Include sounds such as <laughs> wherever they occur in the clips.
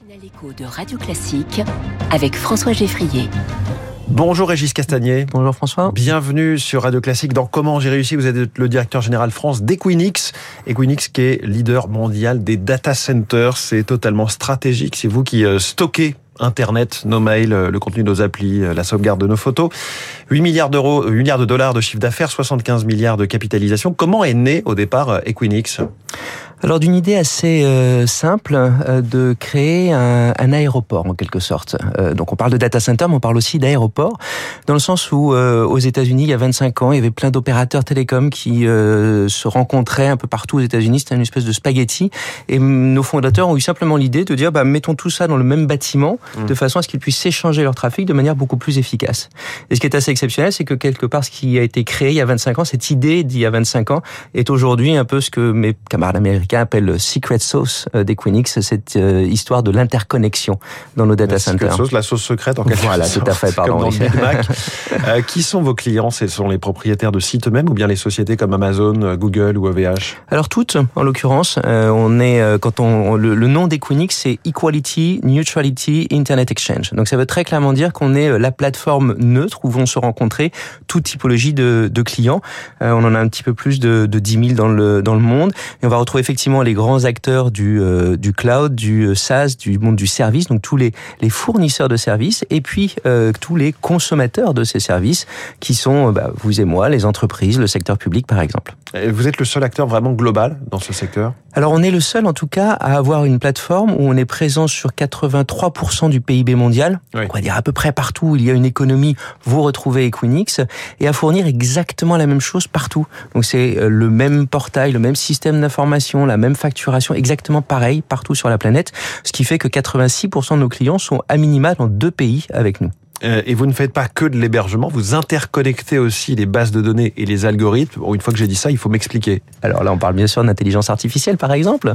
matinale écho de Radio Classique avec François Geffrier. Bonjour Régis Castagnier. Bonjour François. Bienvenue sur Radio Classique dans Comment j'ai réussi. Vous êtes le directeur général France d'Equinix. Equinix qui est leader mondial des data centers. C'est totalement stratégique. C'est vous qui euh, stockez Internet, nos mails, le contenu de nos applis, la sauvegarde de nos photos. 8 milliards d'euros, 8 milliards de dollars de chiffre d'affaires, 75 milliards de capitalisation. Comment est né au départ Equinix? Alors d'une idée assez euh, simple euh, de créer un, un, aéroport en quelque sorte. Euh, donc on parle de data center, mais on parle aussi d'aéroport, dans le sens où aux États-Unis, il y a 25 ans, il y avait plein d'opérateurs télécoms qui se rencontraient un peu partout aux États-Unis. C'était une espèce de spaghetti, et nos fondateurs ont eu simplement l'idée de dire, bah, mettons tout ça dans le même bâtiment, mmh. de façon à ce qu'ils puissent s'échanger leur trafic de manière beaucoup plus efficace. Et ce qui est assez exceptionnel, c'est que quelque part, ce qui a été créé il y a 25 ans, cette idée d'il y a 25 ans, est aujourd'hui un peu ce que mes camarades américains appelle Secret Sauce euh, d'Equinix, cette euh, histoire de l'interconnexion dans nos data centers. Sauce, la sauce secrète en quelque Voilà, tout à fait, pardon. Big Mac. <laughs> euh, qui sont vos clients? Ce sont les propriétaires de sites eux-mêmes ou bien les sociétés comme Amazon, euh, Google ou OVH Alors toutes, en l'occurrence. Euh, on est quand on le, le nom d'Equinix, c'est Equality, Neutrality, Internet Exchange. Donc ça veut très clairement dire qu'on est la plateforme neutre où vont se rencontrer toute typologie de, de clients. on en a un petit peu plus de, de 10 000 dans le dans le monde et on va retrouver effectivement les grands acteurs du, du cloud, du SaaS, du monde du service, donc tous les, les fournisseurs de services, et puis tous les consommateurs de ces services, qui sont bah, vous et moi, les entreprises, le secteur public par exemple. Et vous êtes le seul acteur vraiment global dans ce secteur? Alors on est le seul en tout cas à avoir une plateforme où on est présent sur 83% du PIB mondial, oui. on va dire à peu près partout où il y a une économie, vous retrouvez Equinix, et à fournir exactement la même chose partout. Donc c'est le même portail, le même système d'information, la même facturation, exactement pareil partout sur la planète, ce qui fait que 86% de nos clients sont à minima dans deux pays avec nous. Euh, et vous ne faites pas que de l'hébergement, vous interconnectez aussi les bases de données et les algorithmes. Bon, une fois que j'ai dit ça, il faut m'expliquer. Alors là, on parle bien sûr d'intelligence artificielle, par exemple.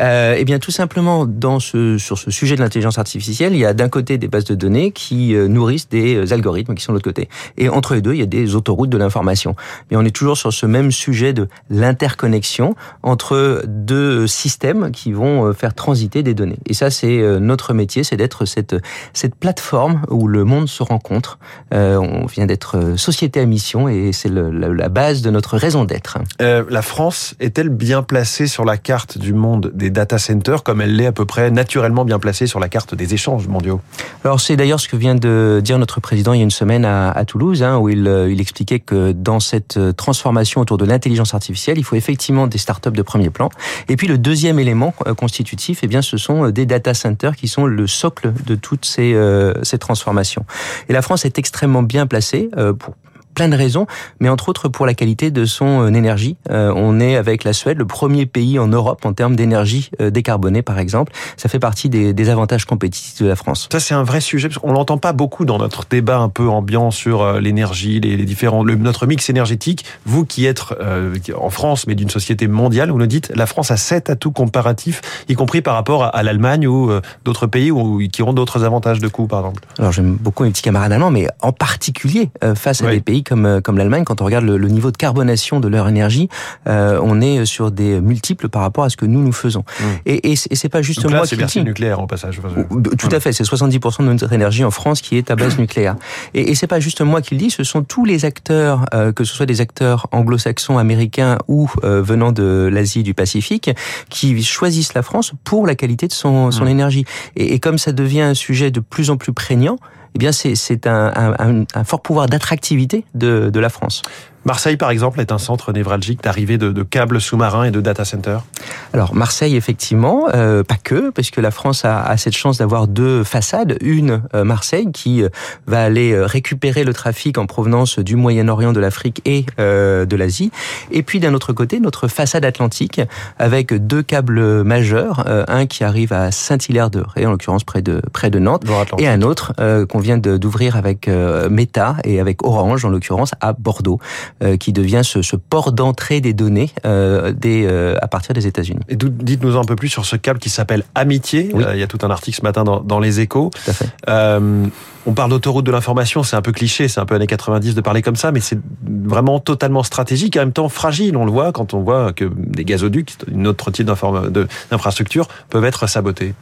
Euh, eh bien, tout simplement, sur ce sujet de l'intelligence artificielle, il y a d'un côté des bases de données qui euh, nourrissent des algorithmes qui sont de l'autre côté. Et entre les deux, il y a des autoroutes de l'information. Mais on est toujours sur ce même sujet de l'interconnexion entre deux systèmes qui vont euh, faire transiter des données. Et ça, c'est notre métier, c'est d'être cette plateforme où le monde se rencontrent. Euh, on vient d'être euh, société à mission et c'est la, base de notre raison d'être. Euh, la France est-elle bien placée sur la carte du monde des data centers comme elle l'est à peu près naturellement bien placée sur la carte des échanges mondiaux? Alors c'est d'ailleurs ce que vient de dire notre président il y a une semaine à, à Toulouse, hein, où il, il expliquait que dans cette transformation autour de l'intelligence artificielle, il faut effectivement des startups de premier plan. Et puis le deuxième élément constitutif, eh bien, ce sont des data centers qui sont le socle de toutes ces, euh, ces transformations. Et la France est extrêmement bien placée euh, pour plein de raisons, mais entre autres pour la qualité de son euh, énergie. Euh, on est avec la Suède le premier pays en Europe en termes d'énergie euh, décarbonée, par exemple. Ça fait partie des, des, avantages compétitifs de la France. Ça, c'est un vrai sujet. Parce on l'entend pas beaucoup dans notre débat un peu ambiant sur l'énergie, les, les, différents, le, notre mix énergétique. Vous qui êtes euh, en France, mais d'une société mondiale, vous nous dites la France a sept atouts comparatifs, y compris par rapport à, à l'Allemagne ou d'autres pays où, qui ont d'autres avantages de coût, par exemple. Alors j'aime beaucoup mes petits camarades allemands, mais en particulier face à oui. des pays comme, euh, comme l'Allemagne, quand on regarde le, le, niveau de carbonation de leur énergie, euh, on est sur des multiples par rapport à ce que nous nous faisons. Mmh. Et, et, et c'est pas juste Donc là, moi c'est qui le nucléaire au passage. Tout à fait, c'est 70% de notre énergie en France qui est à base nucléaire. Et, et c'est pas juste moi qui le dis, ce sont tous les acteurs, euh, que ce soit des acteurs anglo-saxons, américains ou euh, venant de l'Asie du Pacifique, qui choisissent la France pour la qualité de son, son mmh. énergie. Et, et comme ça devient un sujet de plus en plus prégnant, eh bien c'est un, fort pouvoir d'attractivité de la France. Marseille, par exemple, est un centre névralgique d'arrivée de, de, câbles sous-marins et de data centers Alors, Marseille, effectivement, euh, pas que, parce que la France a, a cette chance d'avoir deux façades. Une, euh, Marseille, qui euh, va aller récupérer le trafic en provenance du Moyen-Orient, de l'Afrique et euh, de l'Asie. Et puis, d'un autre côté, notre façade atlantique, avec deux câbles majeurs. Euh, un qui arrive à Saint-Hilaire-de-Ré, en l'occurrence près de, près de Nantes, et un autre euh, qu'on vient d'ouvrir avec Meta et avec Orange, en l'occurrence, à Bordeaux euh, qui devient ce, ce port d'entrée des données euh, des, euh, à partir des États-Unis. Et dites-nous un peu plus sur ce câble qui s'appelle Amitié. Oui. il y a tout un article ce matin dans, dans les Échos. Tout à fait. On parle d'autoroute de l'information, c'est un peu cliché, c'est un peu années 90 de parler comme ça, mais c'est vraiment totalement stratégique et en même temps fragile. On le voit quand on voit que des gazoducs, une autre type d'infrastructure, peuvent être sabotés.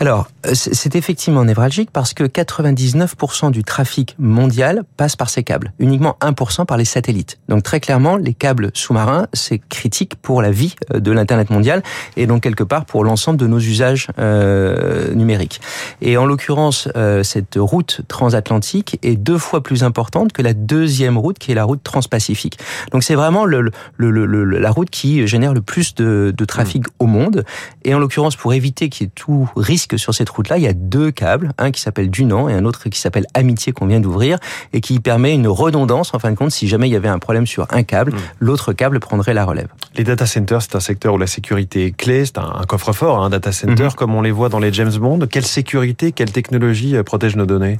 Alors, c'est effectivement névralgique parce que 99% du trafic mondial passe par ces câbles, uniquement 1% par les satellites. Donc très clairement, les câbles sous-marins, c'est critique pour la vie euh, de l'Internet mondial et donc quelque part pour l'ensemble de nos usages euh, numériques. Et en l'occurrence, euh, cette route transatlantique est deux fois plus importante que la deuxième route qui est la route transpacifique. Donc c'est vraiment le, le, le, la route qui génère le plus de, de trafic mmh. au monde. Et en l'occurrence, pour éviter qu'il y ait tout risque sur cette route-là, il y a deux câbles, un qui s'appelle Dunan et un autre qui s'appelle Amitié qu'on vient d'ouvrir et qui permet une redondance en fin de compte si jamais il y avait un problème sur un câble, mmh. l'autre câble prendrait la relève. Les data centers, c'est un secteur où la sécurité est clé, c'est un, coffre-fort, un hein, data center, mmh. comme on les voit dans les James Bond. Quelle sécurité, quelle technologie euh, protège nos données?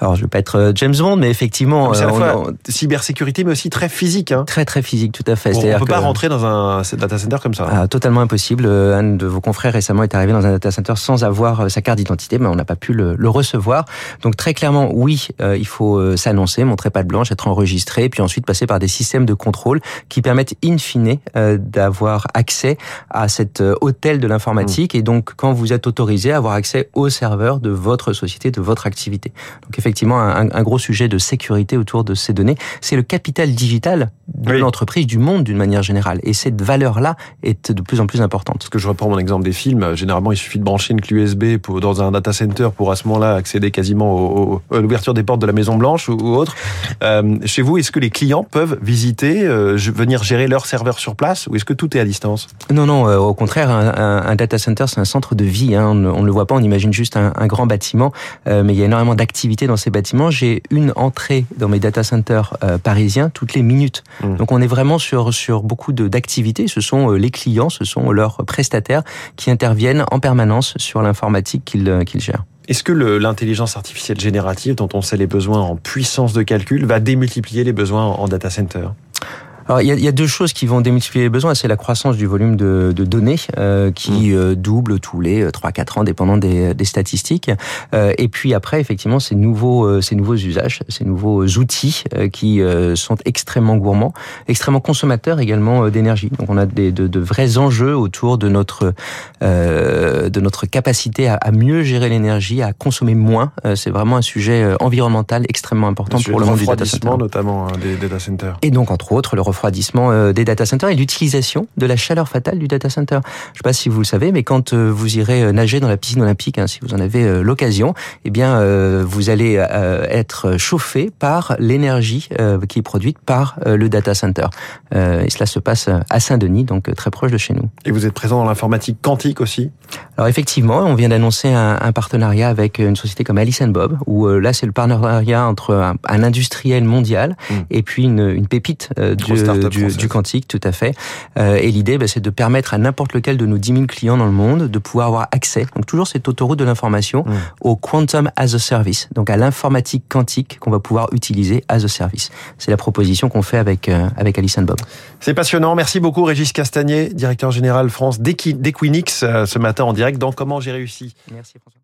alors je vais pas être euh, James Bond, mais effectivement, c'est à la euh, fois cybersécurité, mais aussi très physique. Hein. Très très physique, tout à fait. On, ne peut pas rentrer dans un data center comme ça. Ah, totalement impossible. Euh, un de vos confrères récemment est arrivé dans un data center sans avoir sa carte d'identité, mais on n'a pas pu le, le, recevoir. Donc très clairement, oui, il faut s'annoncer, montrer pas de blanche, être enregistré, puis ensuite passer par des systèmes de contrôle qui permettent in fine d'avoir accès à cet hôtel de l'informatique mmh. et donc quand vous êtes autorisé, avoir accès au serveur de votre société, de votre activité. Donc effectivement un, un, gros sujet de sécurité autour de ces données. C'est le capital digital de l'entreprise, du monde d'une manière générale. Et cette valeur-là est de plus en plus importante. Parce que je reprends mon exemple des films. Généralement, il suffit de brancher une clé USB pour, dans un data center pour à ce moment-là accéder quasiment au, à l'ouverture des portes de la Maison Blanche ou, autre. Euh, chez vous, est-ce que les clients peuvent visiter, euh, venir gérer leur serveur sur place ou est-ce que tout est à distance? Non, non. Euh, au contraire, un, un, data center, c'est un centre de vie. Hein. On, ne le voit pas, on imagine juste un, un grand bâtiment, euh, mais il y a énormément d'activités dans ces bâtiments. J'ai une entrée dans mes data centers euh, parisiens toutes les minutes. Mmh. Donc on est vraiment sur sur beaucoup d'activités. Ce sont euh, les clients, ce sont leurs prestataires qui interviennent en permanence sur l'informatique qu'ils euh, qu'ils gèrent. Est-ce que l'intelligence artificielle générative, dont on sait les besoins en puissance de calcul, va démultiplier les besoins en data center? Alors, il y, a, il y a, deux choses qui vont démultiplier les besoins. C'est la croissance du volume de, de données euh, qui mmh. euh, double tous les 3-4 euh, ans, dépendant des, des statistiques. Euh, et puis après, effectivement, ces nouveaux, euh, ces nouveaux usages, ces nouveaux outils qui sont extrêmement gourmands, extrêmement consommateurs également d'énergie. Donc, on a des, de, de, vrais enjeux autour de notre, de notre capacité à, à mieux gérer l'énergie, à consommer moins. C'est vraiment un sujet environnemental extrêmement important pour le monde du data center. notamment hein, des data centers. Et donc, entre autres, le refroidissement euh, des data centers et l'utilisation de la chaleur fatale du data center. Je ne sais pas si vous le savez, mais quand euh, vous irez euh, nager dans la piscine olympique, hein, si vous en avez l'occasion, eh bien, vous allez être chauffé par l'énergie qui est produite par le data center. Et cela se passe à Saint-Denis, donc très proche de chez nous. Et vous êtes présent dans l'informatique quantique aussi? Alors effectivement, on vient d'annoncer un, un, partenariat avec une société comme Alice Bob, où là c'est le partenariat entre un, un industriel mondial mmh. et puis une, une pépite du, du, du, quantique, tout à fait. Euh, et l'idée, bah, c'est de permettre à n'importe lequel de nos 10 000 clients dans le monde de pouvoir avoir accès, donc toujours cette autoroute de l'information, mmh. au quantum as a service, donc à l'informatique quantique qu'on va pouvoir utiliser as a service. C'est la proposition qu'on fait avec, euh, avec Alice Bob. C'est passionnant. Merci beaucoup Régis Castagnier, directeur général France d'Equinix, euh, ce matin en direct dans Comment j'ai réussi. Merci François.